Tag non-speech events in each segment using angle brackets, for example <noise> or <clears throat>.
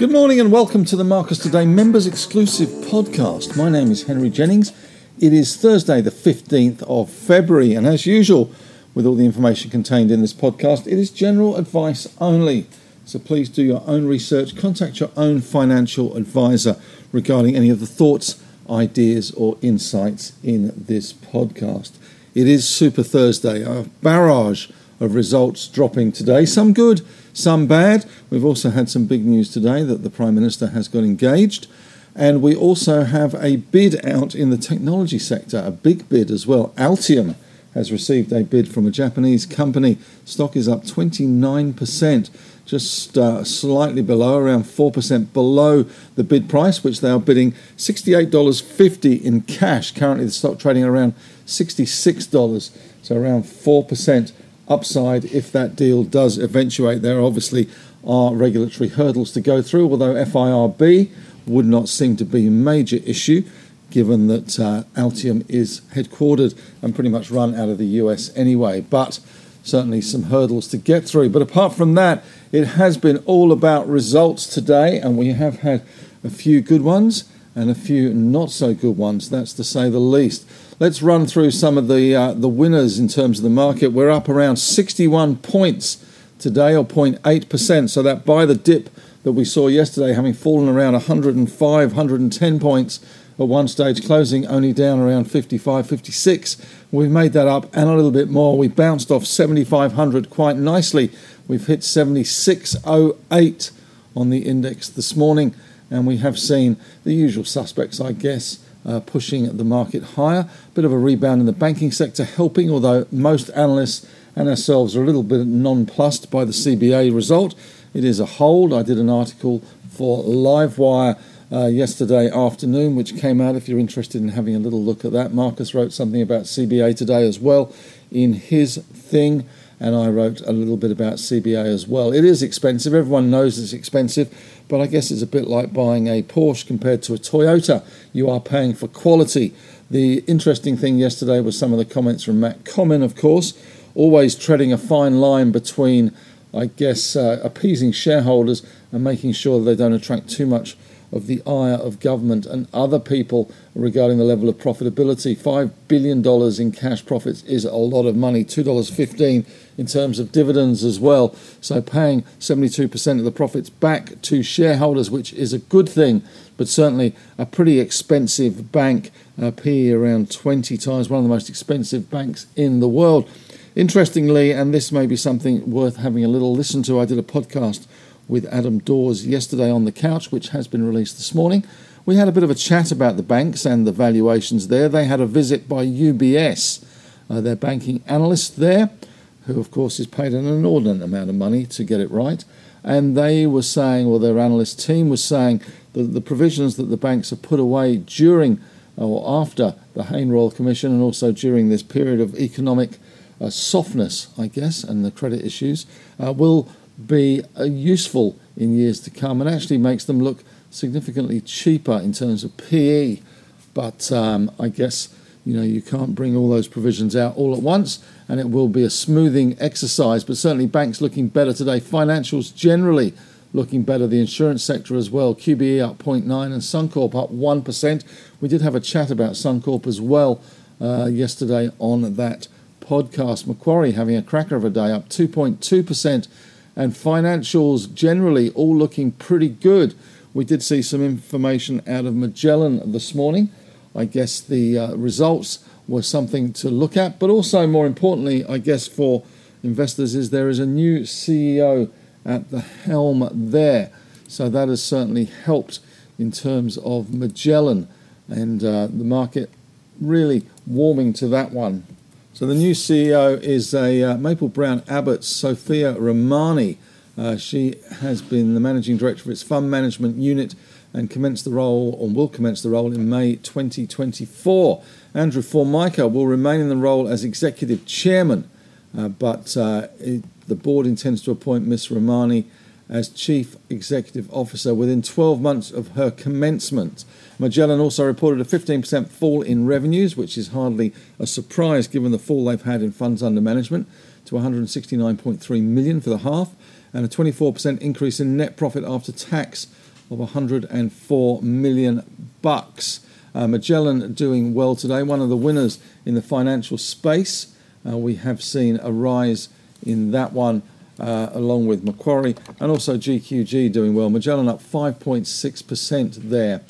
Good morning and welcome to the Marcus Today members exclusive podcast. My name is Henry Jennings. It is Thursday, the 15th of February, and as usual, with all the information contained in this podcast, it is general advice only. So please do your own research, contact your own financial advisor regarding any of the thoughts, ideas, or insights in this podcast. It is Super Thursday, a barrage of results dropping today, some good, some bad. We've also had some big news today that the Prime Minister has got engaged. And we also have a bid out in the technology sector, a big bid as well. Altium has received a bid from a Japanese company. Stock is up 29%, just uh, slightly below, around 4% below the bid price, which they are bidding $68.50 in cash. Currently, the stock trading around $66, so around 4% upside if that deal does eventuate. There obviously are regulatory hurdles to go through, although FIRB would not seem to be a major issue given that uh, Altium is headquartered and pretty much run out of the US anyway. But certainly some hurdles to get through. But apart from that, it has been all about results today, and we have had a few good ones and a few not so good ones. That's to say the least. Let's run through some of the uh, the winners in terms of the market. We're up around 61 points today, or 0.8%. So that by the dip that we saw yesterday, having fallen around 105, 110 points at one stage, closing only down around 55, 56. We've made that up and a little bit more. We bounced off 7,500 quite nicely. We've hit 7608 on the index this morning, and we have seen the usual suspects, I guess uh, pushing the market higher. Bit of a rebound in the banking sector helping, although most analysts and ourselves are a little bit nonplussed by the CBA result. It is a hold. I did an article for Livewire uh, yesterday afternoon, which came out. If you're interested in having a little look at that, Marcus wrote something about CBA today as well in his thing and I wrote a little bit about CBA as well. It is expensive, everyone knows it's expensive, but I guess it's a bit like buying a Porsche compared to a Toyota. You are paying for quality. The interesting thing yesterday was some of the comments from Matt Comyn, of course, always treading a fine line between, I guess, uh, appeasing shareholders and making sure that they don't attract too much of the ire of government and other people regarding the level of profitability. $5 billion in cash profits is a lot of money, $2.15 in terms of dividends as well. So paying 72% of the profits back to shareholders, which is a good thing, but certainly a pretty expensive bank, uh, PE around 20 times, one of the most expensive banks in the world. Interestingly, and this may be something worth having a little listen to, I did a podcast with Adam Dawes yesterday on the couch, which has been released this morning. We had a bit of a chat about the banks and the valuations there. They had a visit by UBS, uh, their banking analyst there, who, of course, is paid an inordinate amount of money to get it right. And they were saying, or their analyst team was saying, that the provisions that the banks have put away during or after the Hayne Royal Commission and also during this period of economic uh, softness, I guess, and the credit issues, uh, will be uh, useful in years to come and actually makes them look significantly cheaper in terms of PE. But um, I guess you know you can't bring all those provisions out all at once, and it will be a smoothing exercise. But certainly, banks looking better today. Financials generally looking better. The insurance sector as well. QBE up 0.9 and Suncorp up 1%. We did have a chat about Suncorp as well uh, yesterday on that podcast. Macquarie having a cracker of a day, up 2.2% and financials generally all looking pretty good. We did see some information out of Magellan this morning. I guess the uh, results were something to look at, but also more importantly, I guess for investors, is there is a new CEO at the helm there. So that has certainly helped in terms of Magellan and uh, the market really warming to that one. So the new CEO is a uh, Maple Brown Abbott, Sophia Rahmani. Uh, she has been the managing director of its fund management unit and commenced the role, or will commence the role in May 2024. Andrew Formica will remain in the role as executive chairman, uh, but uh, it, the board intends to appoint Ms. Rahmani as Chief Executive Officer within 12 months of her commencement. Magellan also reported a 15% fall in revenues, which is hardly a surprise given the fall they've had in funds under management to 169.3 million for the half, and a 24% increase in net profit after tax of 104 million bucks. Uh, Magellan doing well today, one of the winners in the financial space. Uh, we have seen a rise in that one along with Macquarie and also GQG doing well. Magellan up 5.6% there.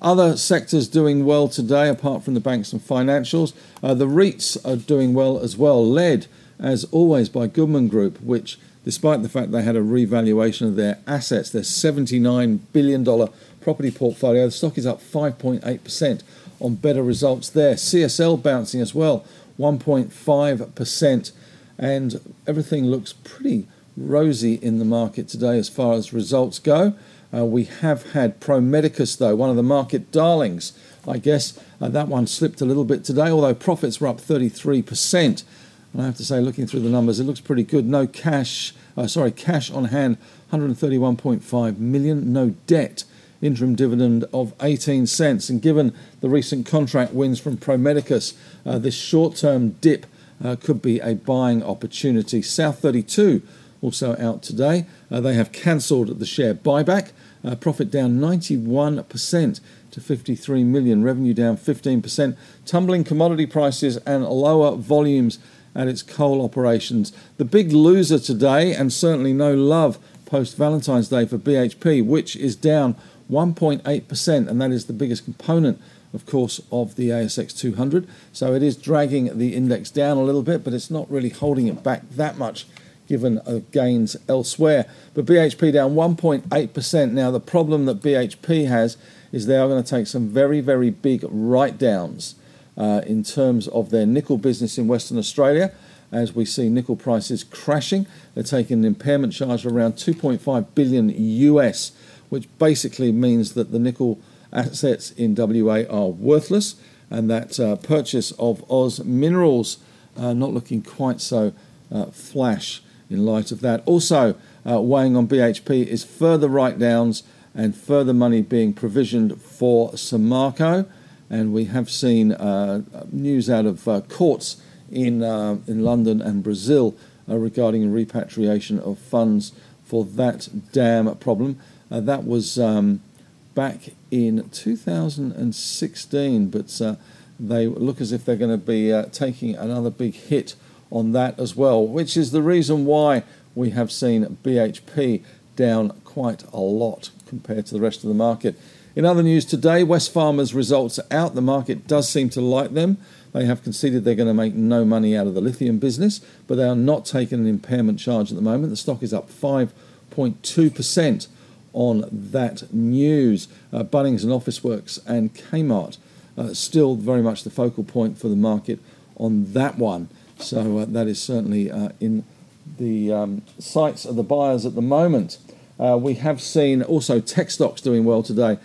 Other sectors doing well today, apart from the banks and financials. Uh, the REITs are doing well as well, led as always by Goodman Group, which, despite the fact they had a revaluation of their assets, their $79 billion property portfolio, the stock is up 5.8% on better results there. CSL bouncing as well, 1.5%, and everything looks pretty rosy in the market today as far as results go. Uh, we have had Pro Medicus, though, one of the market darlings. I guess uh, that one slipped a little bit today, although profits were up 33%. And I have to say, looking through the numbers, it looks pretty good. No cash, uh, sorry, cash on hand, 131.5 million. No debt. Interim dividend of 18 cents. And given the recent contract wins from Pro Medicus, uh, this short-term dip uh, could be a buying opportunity. South 32 also out today. Uh, they have cancelled the share buyback. Uh, profit down 91% to 53 million, revenue down 15%, tumbling commodity prices and lower volumes at its coal operations. The big loser today, and certainly no love post Valentine's Day for BHP, which is down 1.8%, and that is the biggest component, of course, of the ASX 200. So it is dragging the index down a little bit, but it's not really holding it back that much given uh, gains elsewhere. But BHP down 1.8%. Now, the problem that BHP has is they are going to take some very, very big write downs uh, in terms of their nickel business in Western Australia. As we see nickel prices crashing, they're taking an impairment charge of around 2.5 billion US, which basically means that the nickel assets in WA are worthless, and that uh, purchase of Oz Minerals uh, not looking quite so uh, flash in light of that. Also, uh, weighing on BHP is further write downs and further money being provisioned for Samarco. And we have seen uh, news out of uh, courts in, uh, in London and Brazil uh, regarding repatriation of funds for that dam problem. Uh, that was um, back in 2016, but they look as if they're going to be taking another big hit on that as well, which is the reason why we have seen BHP down quite a lot compared to the rest of the market. In other news today, Wesfarmers results are out. The market does seem to like them. They have conceded they're going to make no money out of the lithium business, but they are not taking an impairment charge at the moment. The stock is up 5.2% on that news. Uh, Bunnings and Office Works and Kmart uh, still very much the focal point for the market on that one. So uh, that is certainly uh, in the um, sights of the buyers at the moment. Uh, we have seen also tech stocks doing well today.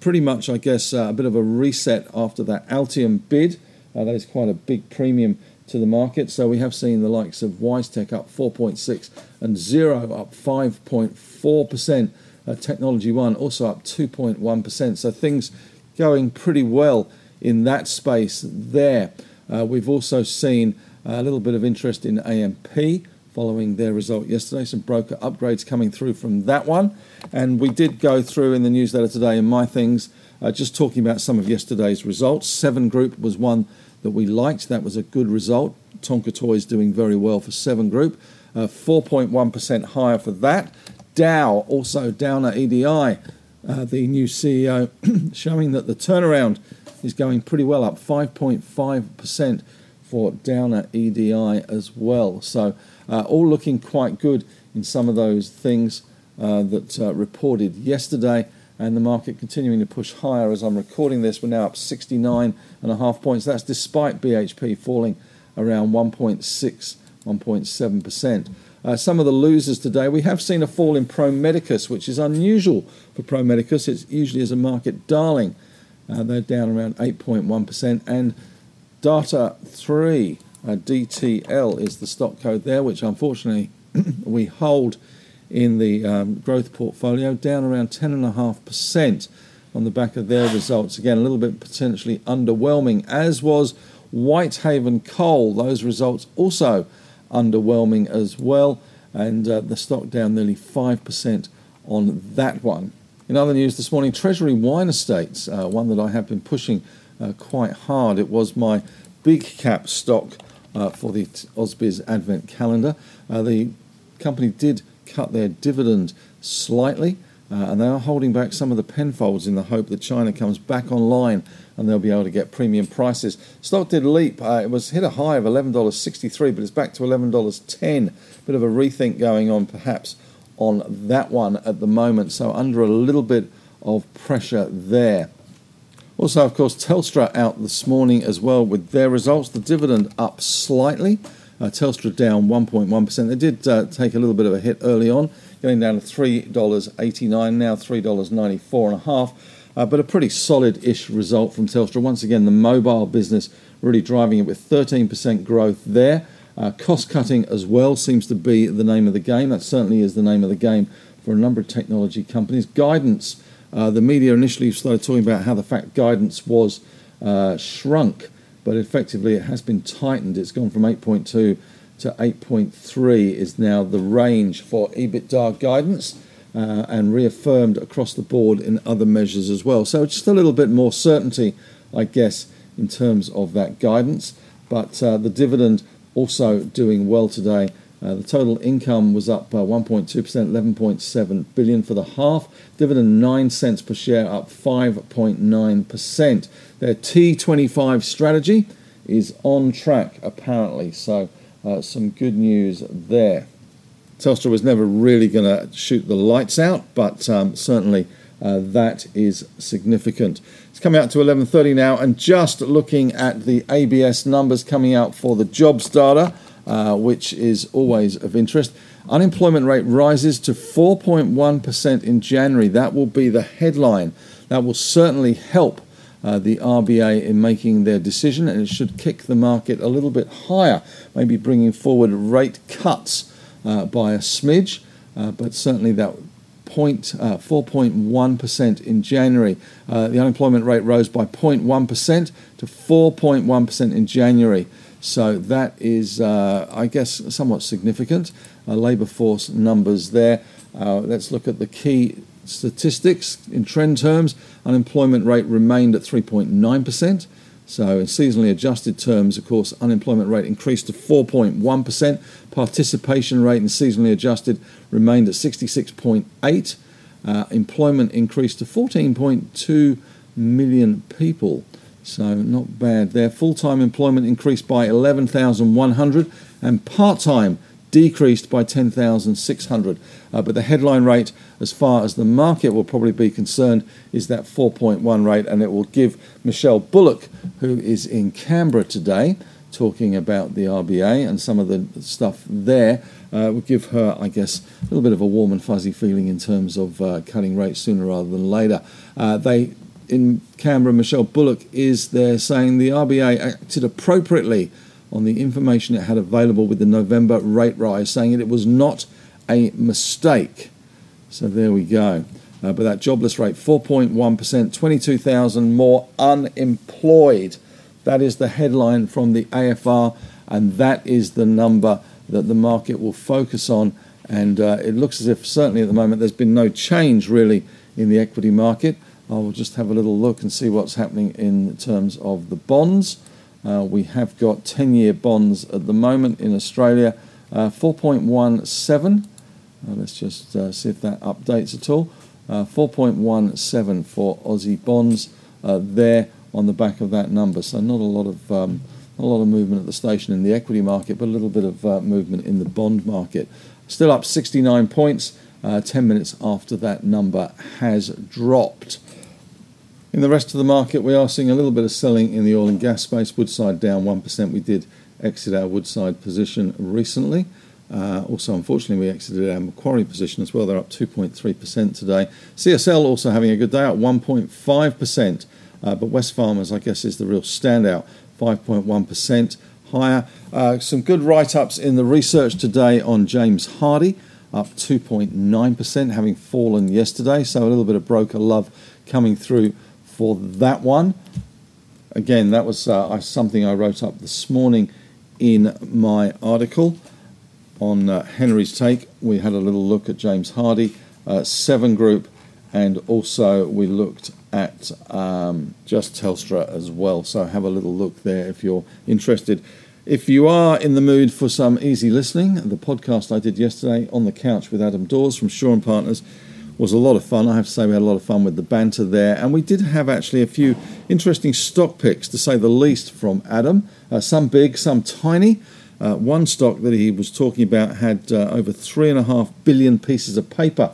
Pretty much, I guess, uh, a bit of a reset after that Altium bid. Uh, that is quite a big premium to the market. So we have seen the likes of WiseTech up 4.6 and Xero up 5.4%. Uh, Technology One also up 2.1%. So things going pretty well in that space there. we've also seen a little bit of interest in AMP following their result yesterday. Some broker upgrades coming through from that one. And we did go through in the newsletter today in My Things, uh, just talking about some of yesterday's results. Seven Group was one that we liked. That was a good result. Tonka Toys doing very well for Seven Group. Uh, 4.1% higher for that. Dow, also Downer EDI, uh, the new CEO, <clears throat> showing that the turnaround is going pretty well, up 5.5% for Downer EDI as well. So, uh, all looking quite good in some of those things uh, that uh, reported yesterday, and the market continuing to push higher as I'm recording this. We're now up 69 and a half points. That's despite BHP falling around 1.6, 1.7%. Uh, some of the losers today, we have seen a fall in Pro Medicus, which is unusual for Pro Medicus. It usually is a market darling. Uh, they're down around 8.1%, and Data 3, uh, DTL, is the stock code there, which unfortunately <clears throat> we hold in the um, growth portfolio, down around 10.5% on the back of their results. Again, a little bit potentially underwhelming, as was Whitehaven Coal. Those results also underwhelming as well, and uh, the stock down nearly 5% on that one. In other news this morning, Treasury Wine Estates, uh, one that I have been pushing quite hard. It was my big cap stock uh, for the Ausbiz Advent calendar. Uh, the company did cut their dividend slightly. Uh, and they are holding back some of the Penfolds in the hope that China comes back online and they'll be able to get premium prices. Stock did leap. Uh, it was hit a high of $11.63, but it's back to $11.10. Bit of a rethink going on, perhaps, on that one at the moment. So under a little bit of pressure there. Also, of course, Telstra out this morning as well with their results. The dividend up slightly. Uh, Telstra down 1.1%. They did uh, take a little bit of a hit early on, getting down to $3.89, now $3.94 and a half. Uh, but a pretty solid-ish result from Telstra. Once again, the mobile business really driving it with 13% growth there. Uh, cost cutting as well seems to be the name of the game. That certainly is the name of the game for a number of technology companies. Guidance. Uh, the media initially started talking about how the fact guidance was uh, shrunk, but effectively it has been tightened. It's gone from 8.2 to 8.3 is now the range for EBITDA guidance uh, and reaffirmed across the board in other measures as well. So just a little bit more certainty, I guess, in terms of that guidance. But uh, the dividend also doing well today. Uh, the total income was up by 1.2%, 11.7 billion for the half. Dividend 9 cents per share, up 5.9%. Their T25 strategy is on track apparently, so uh, some good news there. Telstra was never really going to shoot the lights out, but um, certainly uh, that is significant. It's coming out to 11:30 now, and just looking at the ABS numbers coming out for the jobs data, uh, which is always of interest. Unemployment rate rises to 4.1% in January. That will be the headline. That will certainly help uh, the RBA in making their decision, and it should kick the market a little bit higher, maybe bringing forward rate cuts uh, by a smidge, uh, but certainly that point, uh, 4.1% in January. Uh, the unemployment rate rose by 0.1% to 4.1% in January. So that is, uh, I guess, somewhat significant. Uh, labour force numbers there. let's look at the key statistics in trend terms. Unemployment rate remained at 3.9%. So, in seasonally adjusted terms, of course, unemployment rate increased to 4.1%. Participation rate in seasonally adjusted remained at 66.8. Uh, employment increased to 14.2 million people. So, not bad Their Full time employment increased by 11,100, and part time decreased by 10,600. Uh, but the headline rate, as far as the market will probably be concerned, is that 4.1 rate, and it will give Michelle Bullock, who is in Canberra today, talking about the RBA and some of the stuff there, uh, will give her, I guess, a little bit of a warm and fuzzy feeling in terms of uh, cutting rates sooner rather than later. Uh, they in Canberra, Michelle Bullock is there saying the RBA acted appropriately on the information it had available with the November rate rise, saying it was not a mistake. So there we go. Uh, but that jobless rate, 4.1%, 22,000 more unemployed. That is the headline from the AFR, and that is the number that the market will focus on. And uh, it looks as if, certainly at the moment, there's been no change really in the equity market. I will just have a little look and see what's happening in terms of the bonds. Uh, we have got 10 year bonds at the moment in Australia, uh, 4.17. Uh, let's just uh, see if that updates at all. Uh, 4.17 for Aussie bonds uh, there on the back of that number. So not a lot of um, a lot of movement at the station in the equity market, but a little bit of movement in the bond market. Still up 69 points. 10 minutes after that number has dropped. In the rest of the market, we are seeing a little bit of selling in the oil and gas space. Woodside down 1%. We did exit our Woodside position recently. Uh, also, unfortunately, we exited our Macquarie position as well. They're up 2.3% today. CSL also having a good day, up 1.5%. Uh, but Wesfarmers, I guess, is the real standout, 5.1% higher. Uh, some good write ups in the research today on James Hardie, up 2.9%, having fallen yesterday. So a little bit of broker love coming through for that one. Again, that was uh, something I wrote up this morning in my article on uh, Henry's Take. We had a little look at James Hardie, uh, Seven Group, and also we looked at um, just Telstra as well. So have a little look there if you're interested. If you are in the mood for some easy listening, the podcast I did yesterday on the couch with Adam Dawes from Shaw and Partners was a lot of fun. I have to say, we had a lot of fun with the banter there, and we did have actually a few interesting stock picks, to say the least, from Adam. Uh, some big, some tiny. Uh, one stock that he was talking about had uh, over three and a half billion pieces of paper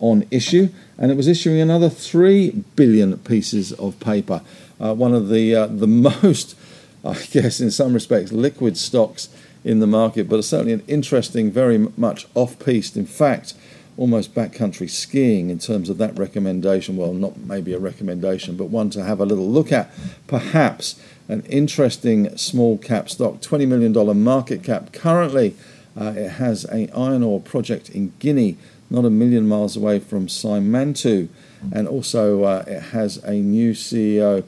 on issue, and it was issuing another three billion pieces of paper. Uh, one of the uh, the <laughs> most, I guess, in some respects, liquid stocks in the market, but certainly an interesting, very much off-piste. In fact almost backcountry skiing in terms of that recommendation. Well, not maybe a recommendation, but one to have a little look at. Perhaps an interesting small cap stock, $20 million market cap. Currently, uh, it has an iron ore project in Guinea, not a million miles away from Simandou. And also, uh, it has a new CEO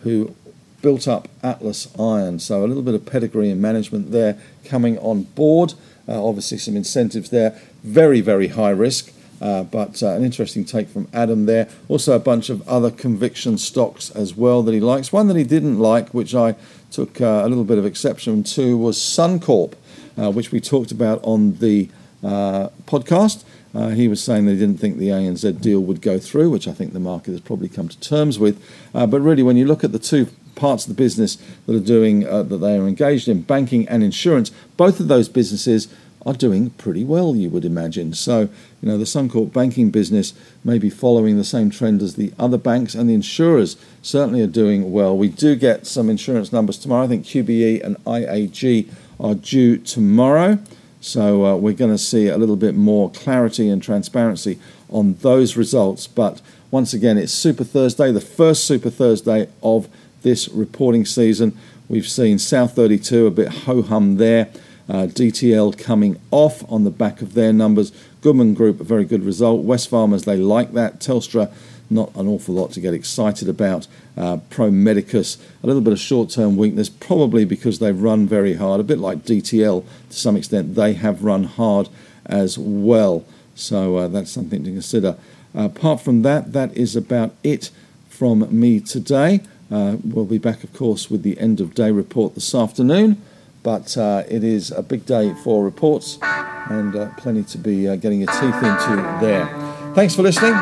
who built up Atlas Iron. So, a little bit of pedigree and management there coming on board. Uh, obviously, some incentives there. Very, very high risk, uh, but uh, an interesting take from Adam there. Also, a bunch of other conviction stocks as well that he likes. One that he didn't like, which I took uh, a little bit of exception to, was Suncorp, uh, which we talked about on the uh, podcast. Uh, he was saying they didn't think the ANZ deal would go through, which I think the market has probably come to terms with. Uh, but really, when you look at the two parts of the business that are doing uh, that they are engaged in, banking and insurance, both of those businesses are doing pretty well, you would imagine. So, you know, the Suncorp banking business may be following the same trend as the other banks, and the insurers certainly are doing well. We do get some insurance numbers tomorrow. I think QBE and IAG are due tomorrow. So, uh, we're going to see a little bit more clarity and transparency on those results. But once again, it's Super Thursday, the first Super Thursday of this reporting season. We've seen South 32 a bit ho hum there. Uh, DTL coming off on the back of their numbers. Goodman Group, a very good result. Wesfarmers, they like that. Telstra, not an awful lot to get excited about. Uh, Pro Medicus, a little bit of short term weakness, probably because they've run very hard, a bit like DTL to some extent. They have run hard as well. So uh, that's something to consider. Uh, apart from that, that is about it from me today. Uh, we'll be back, of course, with the end of day report this afternoon. But uh, it is a big day for reports and uh, plenty to be getting your teeth into there. Thanks for listening.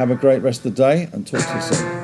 Have a great rest of the day and talk to you soon.